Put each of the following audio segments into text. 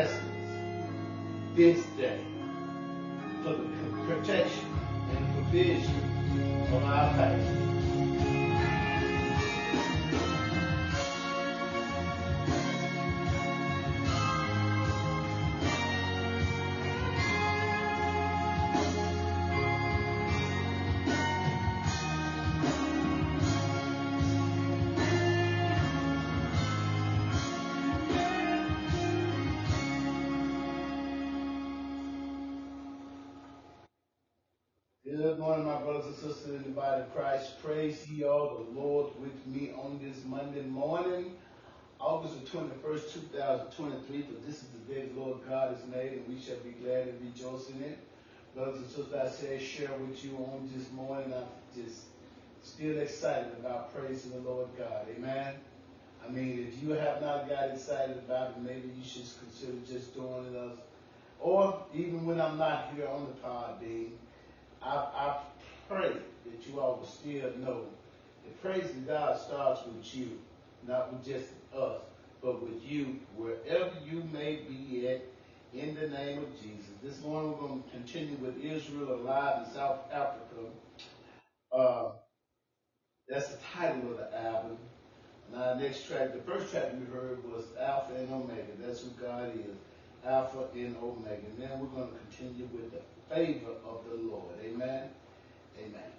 blessings this day, for the protection and provision of our life. Praise ye all the Lord with me on this Monday morning, August the 21st, 2023. For this is the day the Lord God has made, and we shall be glad and rejoice in it. Brothers and sisters, I say, share with you on this morning. I'm just still excited about praising the Lord God. Amen. I mean, if you have not got excited about it, maybe you should consider just doing it. Or even when I'm not here on the Podbean, I, I pray that you all will still know that praising God starts with you, not with just us, but with you, wherever you may be at, in the name of Jesus. This morning we're going to continue with Israel Alive in South Africa. Uh, that's the title of the album. Now, next track, the first track we heard was Alpha and Omega. That's who God is. Alpha and Omega. And then we're going to continue with the favor of the Lord. Amen. Amen.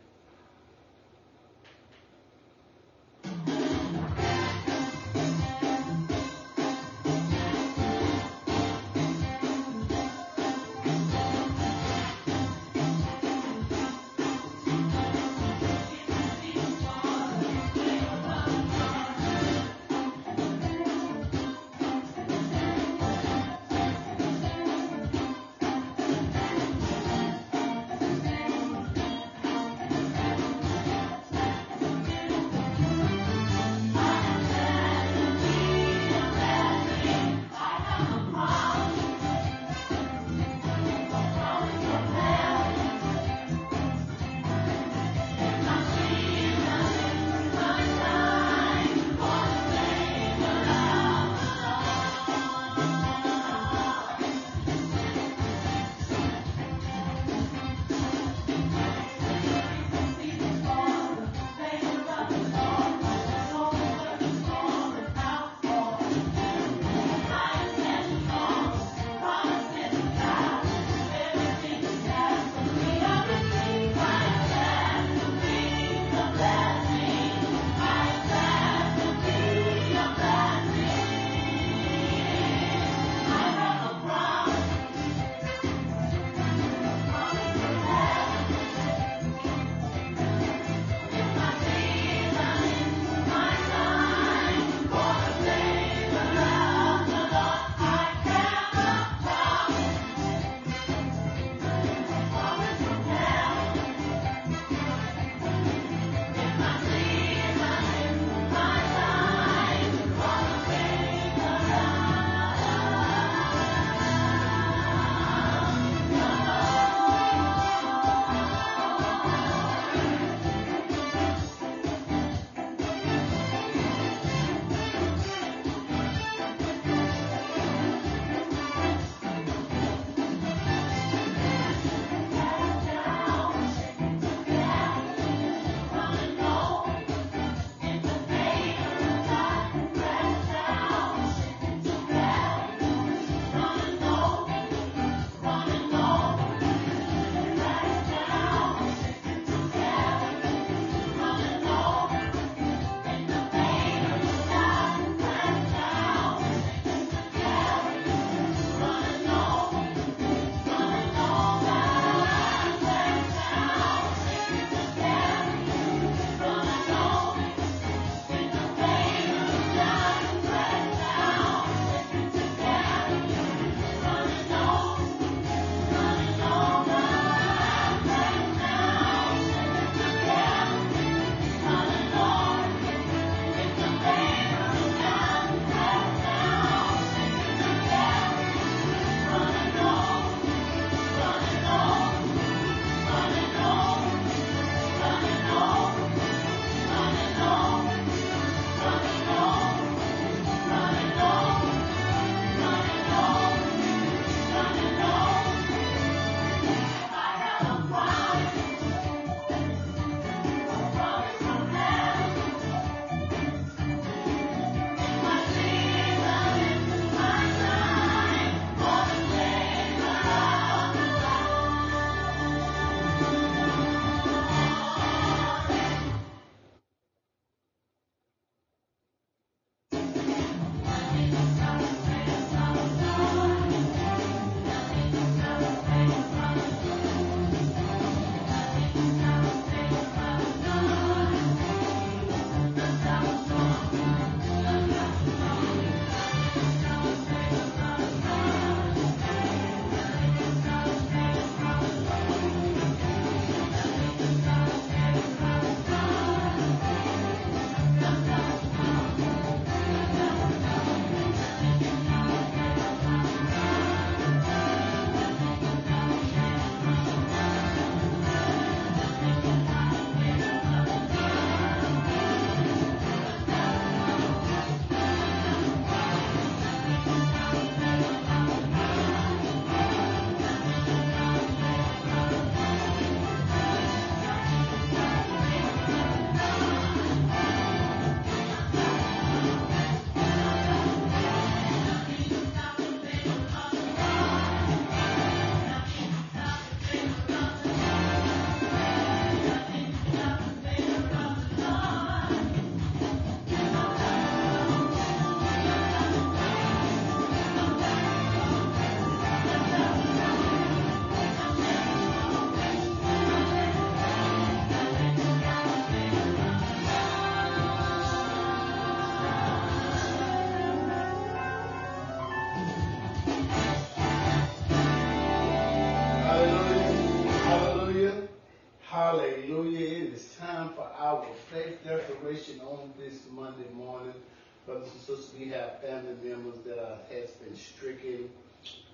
And sisters, we have family members that are, has been stricken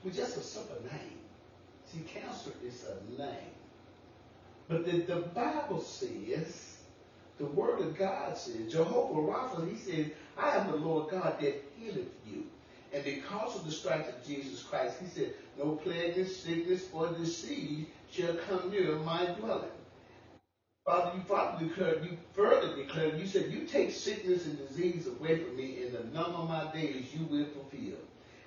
with just a simple name. See, cancer is a name. But the, the Bible says, the Word of God says, Jehovah Rapha, he says, I am the Lord God that healeth you. And because of the stripes of Jesus Christ, he said, no plague, sickness, or disease shall come near my dwelling. Father, you further declared, you further declared, you said, you take sickness and disease away from me, and the number of my days you will fulfill.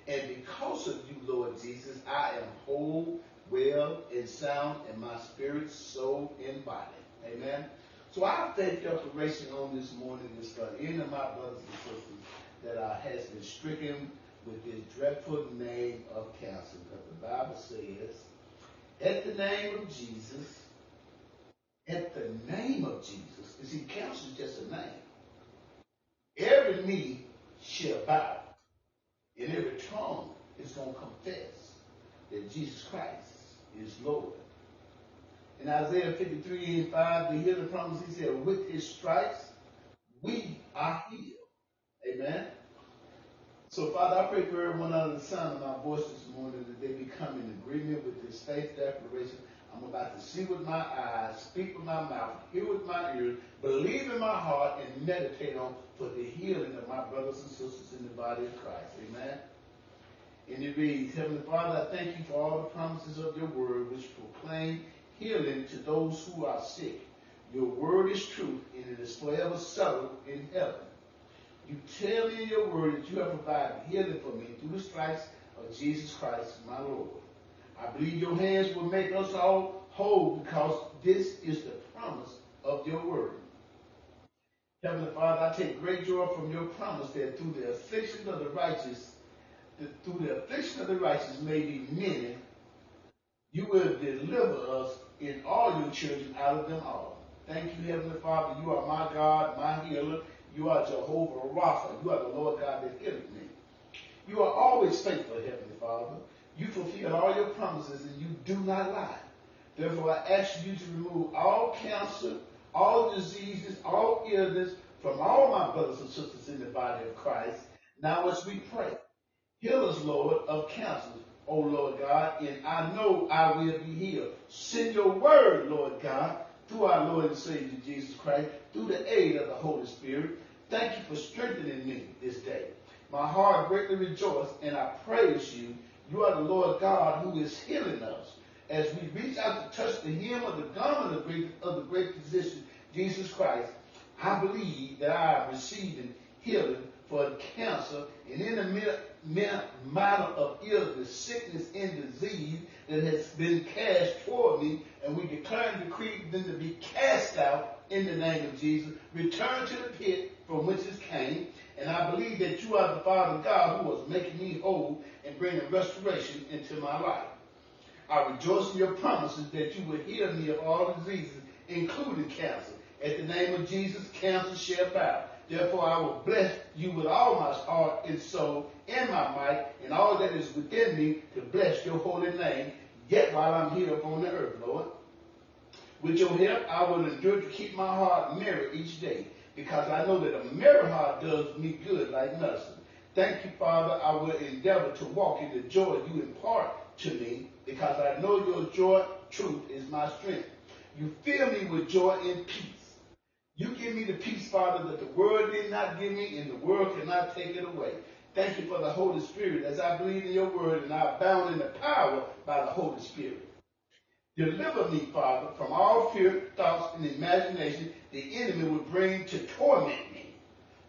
And because of you, Lord Jesus, I am whole, well, and sound in my spirit, soul, and body. Amen. So I thank you for declaration on this morning is for any of my brothers and sisters that uh, has been stricken with this dreadful name of cancer. Because the Bible says, at the name of Jesus, at the name of Jesus, you see, cancer is just a name. Every knee shall bow, and every tongue is going to confess that Jesus Christ is Lord. In Isaiah 53 and 5, the promise, he said, with his stripes, we are healed. Amen. So, Father, I pray for everyone under the sound of my voice this morning that they become in agreement with this faith declaration. I'm about to see with my eyes, speak with my mouth, hear with my ears, believe in my heart, and meditate on for the healing of my brothers and sisters in the body of Christ. Amen. And it reads, Heavenly Father, I thank you for all the promises of your word which proclaim healing to those who are sick. Your word is truth, and it is forever settled in heaven. You tell me in your word that you have provided healing for me through the stripes of Jesus Christ, my Lord. I believe your hands will make us all whole because this is the promise of your word. Heavenly Father, I take great joy from your promise that through the affliction of the righteous, through the affliction of the righteous may be many, you will deliver us in all your children out of them all. Thank you, Heavenly Father. You are my God, my healer, you are Jehovah Rapha. You are the Lord God that healeth me. You are always faithful, Heavenly Father. You fulfill all your promises and you do not lie. Therefore, I ask you to remove all cancer, all diseases, all illness from all my brothers and sisters in the body of Christ. Now as we pray, heal us, Lord, of cancer, O Lord God, and I know I will be healed. Send your word, Lord God, through our Lord and Savior Jesus Christ, through the aid of the Holy Spirit. Thank you for strengthening me this day. My heart greatly rejoices, and I praise you. You are the Lord God who is healing us. As we reach out to touch the hem of the garment of, great, of the great physician, Jesus Christ, I believe that I am receiving healing for cancer and in the matter of illness, sickness, and disease that has been cast toward me, and we declare and decree them to be cast out in the name of Jesus. Return to the pit from which it came, and I believe that you are the Father God who was making me whole and bringing restoration into my life. I rejoice in your promises that you will heal me of all diseases, including cancer. At the name of Jesus, cancer shall bow. Therefore, I will bless you with all my heart and soul and my might and all that is within me to bless your holy name, yet while I'm here upon the earth, Lord. With your help, I will endure to keep my heart merry each day, because I know that a merry heart does me good like nothing. Thank you, Father. I will endeavor to walk in the joy you impart to me, because I know your joy, truth, is my strength. You fill me with joy and peace you give me the peace, Father, that the world did not give me and the world cannot take it away. Thank you for the Holy Spirit as I believe in your word and I abound in the power by the Holy Spirit. Deliver me, Father, from all fear, thoughts, and imagination the enemy would bring to torment me.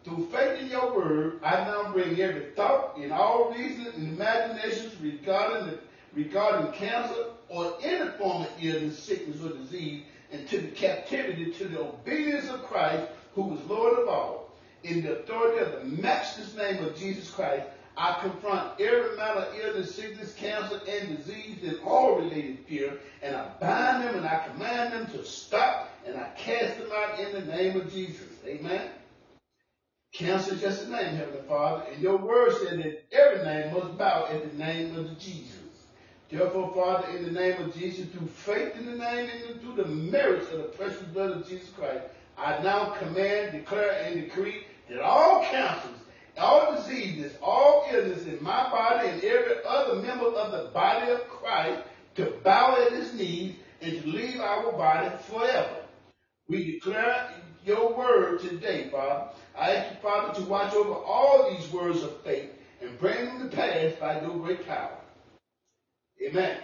Through faith in your word, I now bring every thought and all reasons and imaginations regarding regarding cancer or any form of illness, sickness, or disease and to the captivity to the obedience of Christ, who is Lord of all. In the authority of the matchless name of Jesus Christ, I confront every matter of illness, sickness, cancer, and disease and all related fear, and I bind them and I command them to stop, and I cast them out in the name of Jesus. Amen. Cancer is just a name, Heavenly Father, and your word said that every name must bow at the name of Jesus. Therefore, Father, in the name of Jesus, through faith in the name and through the merits of the precious blood of Jesus Christ, I now command, declare, and decree that all cancers, all diseases, all illness in my body and every other member of the body of Christ to bow at his knees and to leave our body forever. We declare your word today, Father. I ask you, Father, to watch over all these words of faith and bring them to pass by your great power. Amen.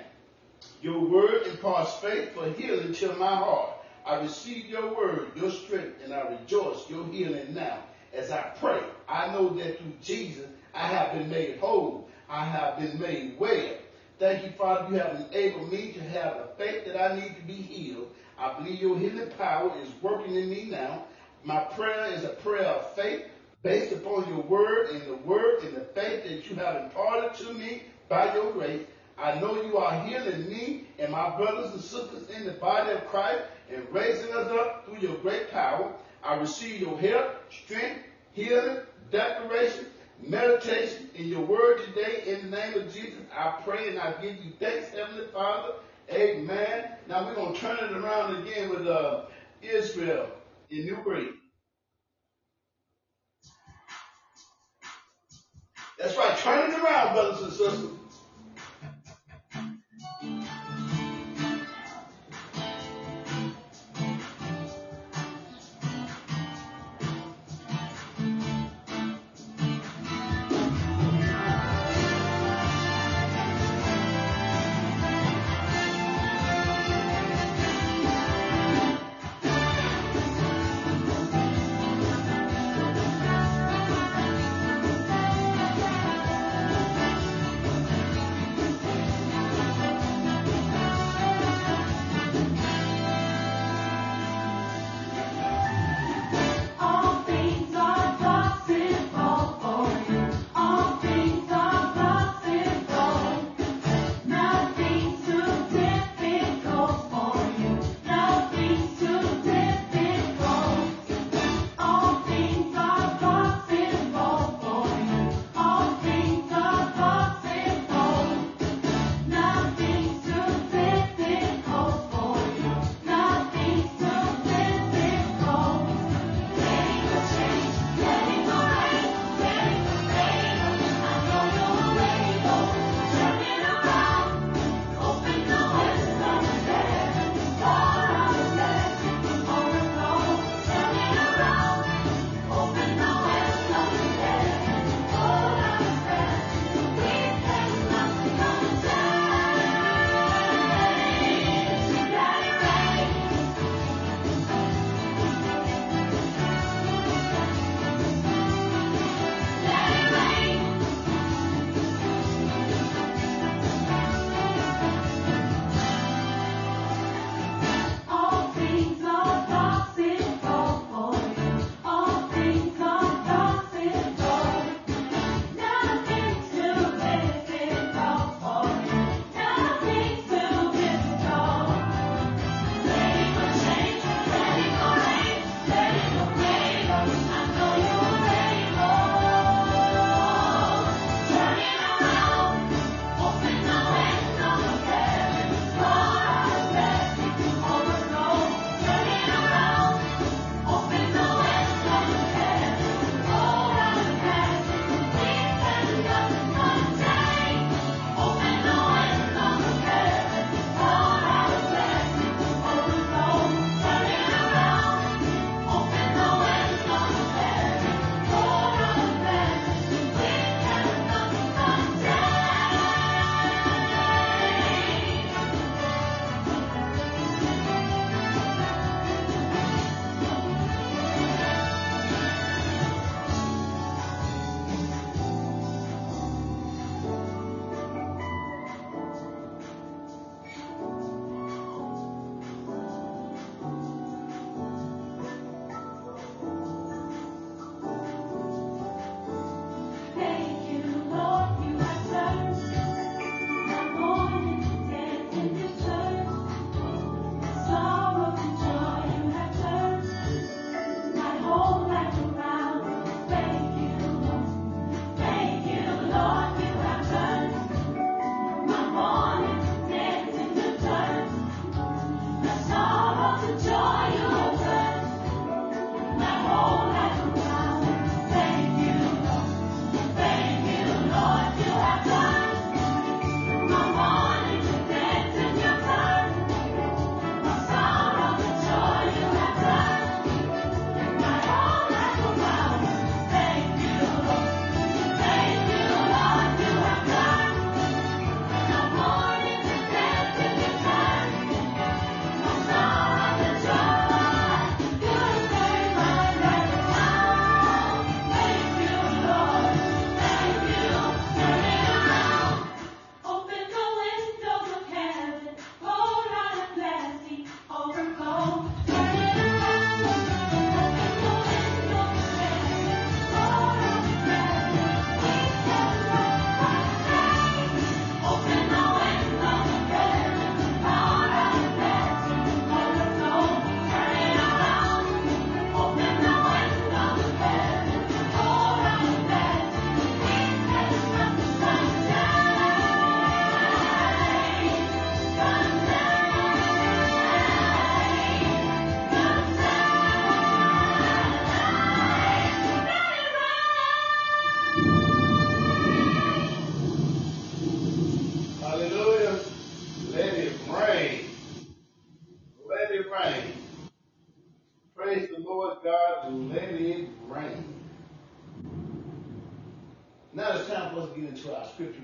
Your word imparts faith for healing to my heart. I receive your word, your strength, and I rejoice your healing now. As I pray, I know that through Jesus, I have been made whole. I have been made well. Thank you, Father, you have enabled me to have the faith that I need to be healed. I believe your healing power is working in me now. My prayer is a prayer of faith based upon your word and the word and the faith that you have imparted to me by your grace. I know you are healing me and my brothers and sisters in the body of Christ and raising us up through your great power. I receive your help, strength, healing, declaration, meditation in your word today. In the name of Jesus, I pray and I give you thanks, Heavenly Father. Amen. Now we're going to turn it around again with uh, Israel and New Breed. That's right. Turn it around, brothers and sisters.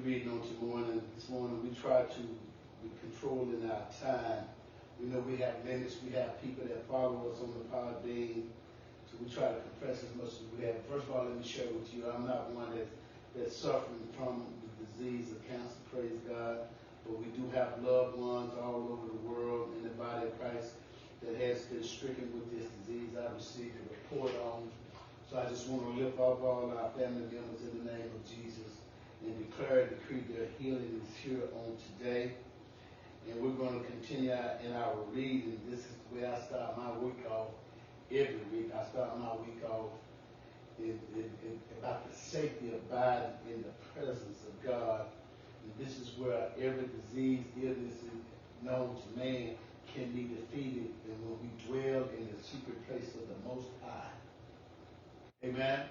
Reading on this morning. This morning we try to be controlling our time. We know we have limits. We have people that follow us on the Podbean. So we try to compress as much as we have. First of all, let me share with you, I'm not one that's, that's suffering from the disease of cancer, praise God. But we do have loved ones all over the world in the body of Christ that has been stricken with this disease. I received a report on. So I just want to lift up all our family members in the name of Jesus and declare and decree their healing is here on today. And we're going to continue in our reading. This is way I start my week off every week. I start my week off in, in, in, about the safety of abiding in the presence of God. And this is where every disease, illness known to man can be defeated. And when we dwell in the secret place of the Most High. Amen.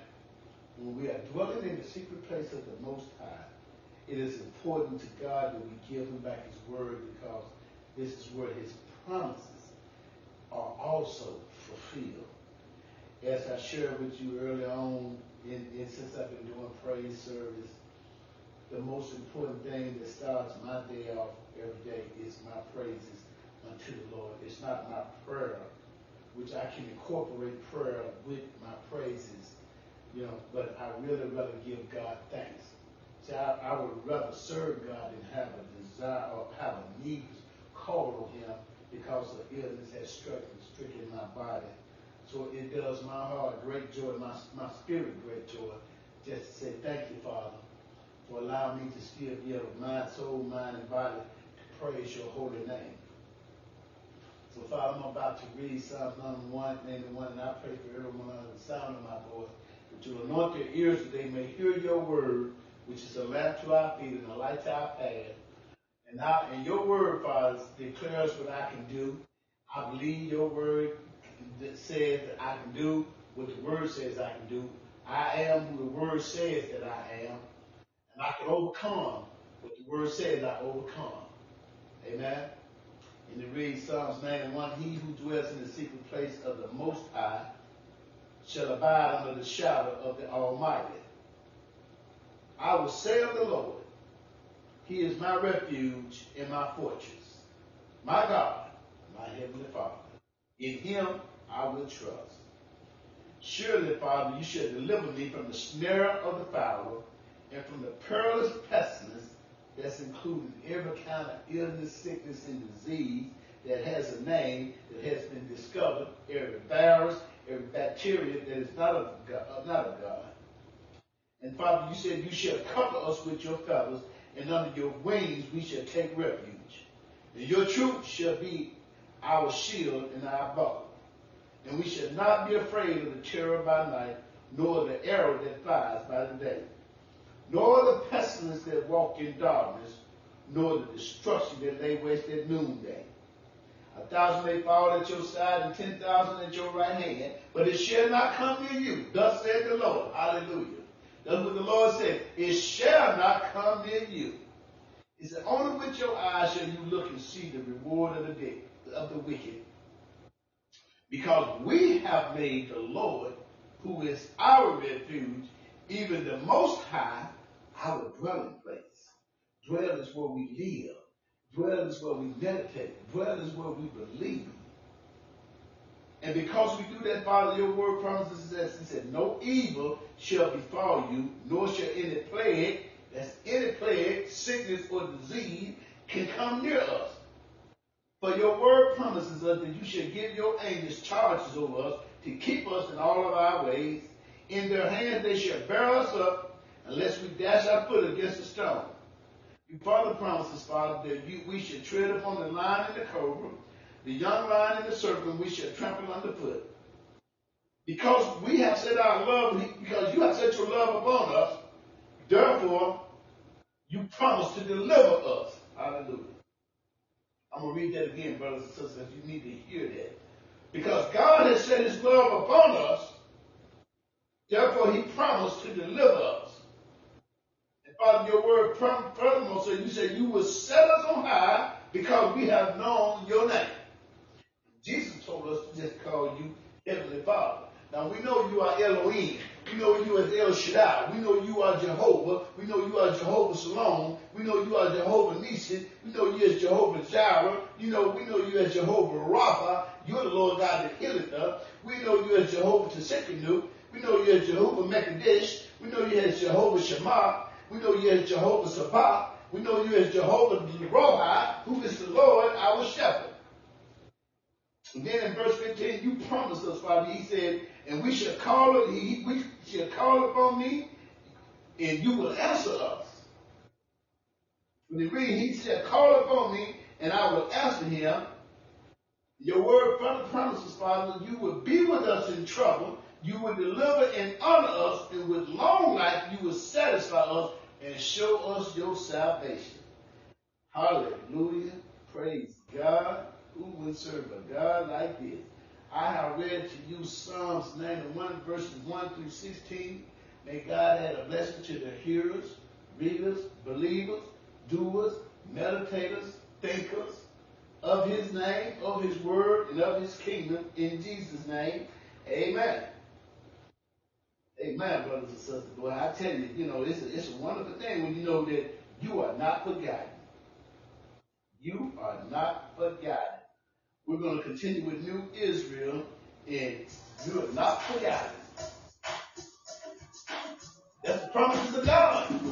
When we are dwelling in the secret place of the Most High, it is important to God that we give him back his word because this is where his promises are also fulfilled. As I shared with you early on, in, in, since I've been doing praise service, the most important thing that starts my day off every day is my praises unto the Lord. It's not my prayer, which I can incorporate prayer with my praises, you know, but I really rather give God thanks. See, I, I would rather serve God than have a desire or have a need call on Him because the illness has stricken, stricken my body. So it does my heart great joy, my, my spirit great joy, just to say thank you, Father, for allowing me to still be able, mind, soul, mind, and body to praise your holy name. So, Father, I'm about to read Psalm number one, name one, and I pray for everyone under the sound of my voice that you anoint their ears that they may hear your word which is a lamp to our feet and a light to our path. And, I, and your word, Father, declares what I can do. I believe your word that says that I can do what the word says I can do. I am who the word says that I am. And I can overcome what the word says I overcome. Amen. And it reads Psalms 91, He who dwells in the secret place of the Most High shall abide under the shadow of the Almighty. I will say of the Lord, He is my refuge and my fortress, my God, my heavenly Father. In Him I will trust. Surely, Father, you shall deliver me from the snare of the fowler and from the perilous pestilence that's including every kind of illness, sickness, and disease that has a name that has been discovered, every virus, bacteria that is not of God. Not of God. And Father, you said you shall cover us with your feathers, and under your wings we shall take refuge. And your truth shall be our shield and our buckler. And we shall not be afraid of the terror by night, nor the arrow that flies by the day, nor the pestilence that walk in darkness, nor the destruction that lay waste at noonday. A thousand may fall at your side and ten thousand at your right hand, but it shall not come near you. Thus said the Lord. Hallelujah. That's what the Lord said. It shall not come near you. He said, only with your eyes shall you look and see the reward of the dead, of the wicked. Because we have made the Lord, who is our refuge, even the most high, our dwelling place. Dwell is where we live. Dwell is where we meditate. Dwell is where we believe. And because we do that, Father, your word promises us, He said, no evil shall befall you, nor shall any plague, that's any plague, sickness, or disease, can come near us. For your word promises us that you shall give your angels charges over us to keep us in all of our ways. In their hands they shall bear us up, unless we dash our foot against a stone. You further promises, Father, that you, we should tread upon the lion and the cobra, the young lion and the serpent we shall trample underfoot. Because we have set our love, because you have set your love upon us, therefore you promise to deliver us. Hallelujah. I'm going to read that again, brothers and sisters. You need to hear that. Because God has set his love upon us, therefore he promised to deliver us. Father, your word furthermore said, you said you will set us on high because we have known your name. Jesus told us to just call you Heavenly Father. Now we know you are Elohim. We know you as El Shaddai. We know you are Jehovah. We know you are Jehovah Shalom. We know you are Jehovah Nissi. We know you as Jehovah Jireh. You know, we know you as Jehovah Rapha. You're the Lord God that healeth us. We know you as Jehovah Tsidkenu. We know you as Jehovah Mekadesh. We know you as Jehovah Shammah. We know you as Jehovah Sabaoth. We know you as Jehovah Rohi, who is the Lord our shepherd. And then in verse 15, you promised us, Father, he said, and we shall call he, we shall call upon me, and you will answer us. When you read, he said, call upon me, and I will answer him. Your word further promises, Father, you will be with us in trouble. You will deliver and honor us, and with long life you will satisfy us and show us your salvation. Hallelujah. Praise God. Who would serve a God like this? I have read to you Psalms 91 verses 1 through 16. May God add a blessing to the hearers, readers, believers, doers, meditators, thinkers of his name, of his word, and of his kingdom. In Jesus' name, amen. Amen, brothers and sisters. Boy, I tell you, you know, it's a, it's a wonderful thing when you know that you are not forgotten. You are not forgotten. We're going to continue with New Israel, and you are not forgotten. That's the promises of God.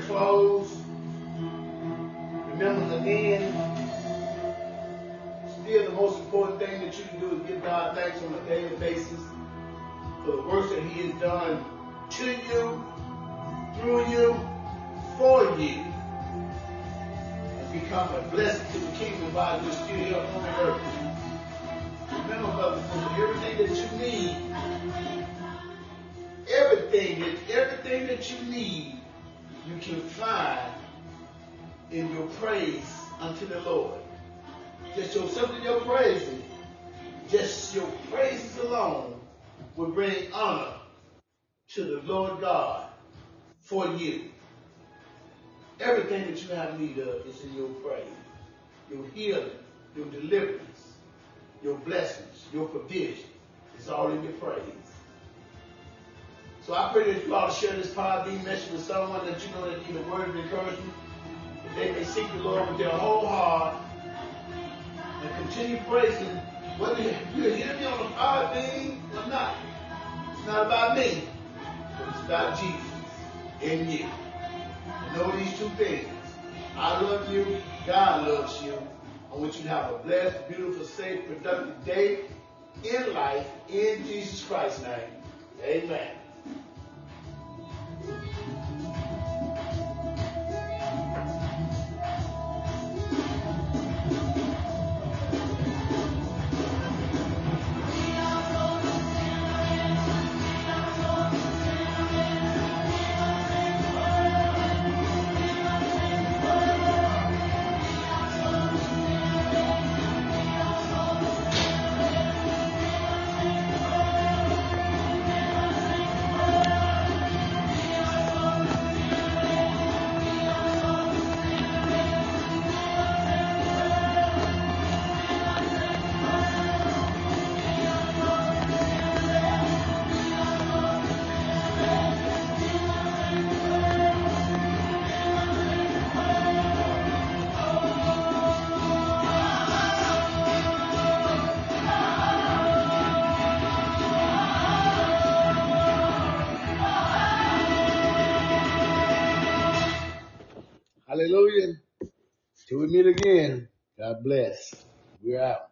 To close. Remember again, still the most important thing that you can do is give God thanks on a daily basis for the works that He has done to you, through you, for you, and become a blessing to the kingdom while you're still here on earth. Remember, brothers everything that you need, everything everything that you need, you can find in your praise unto the Lord. Just your simply your praising, just your praises alone will bring honor to the Lord God for you. Everything that you have need of is in your praise. Your healing, your deliverance, your blessings, your provision. It's all in your praise. So I pray that you all share this Podbean message with someone that you know that need a word of encouragement. That they may seek the Lord with their whole heart and continue praising whether you hear me on the Podbean or not. It's not about me, but it's about Jesus in you. Know these two things. I love you. God loves you. I want you to have a blessed, beautiful, safe, productive day in life in Jesus Christ's name. Amen. Again, God bless. We're out.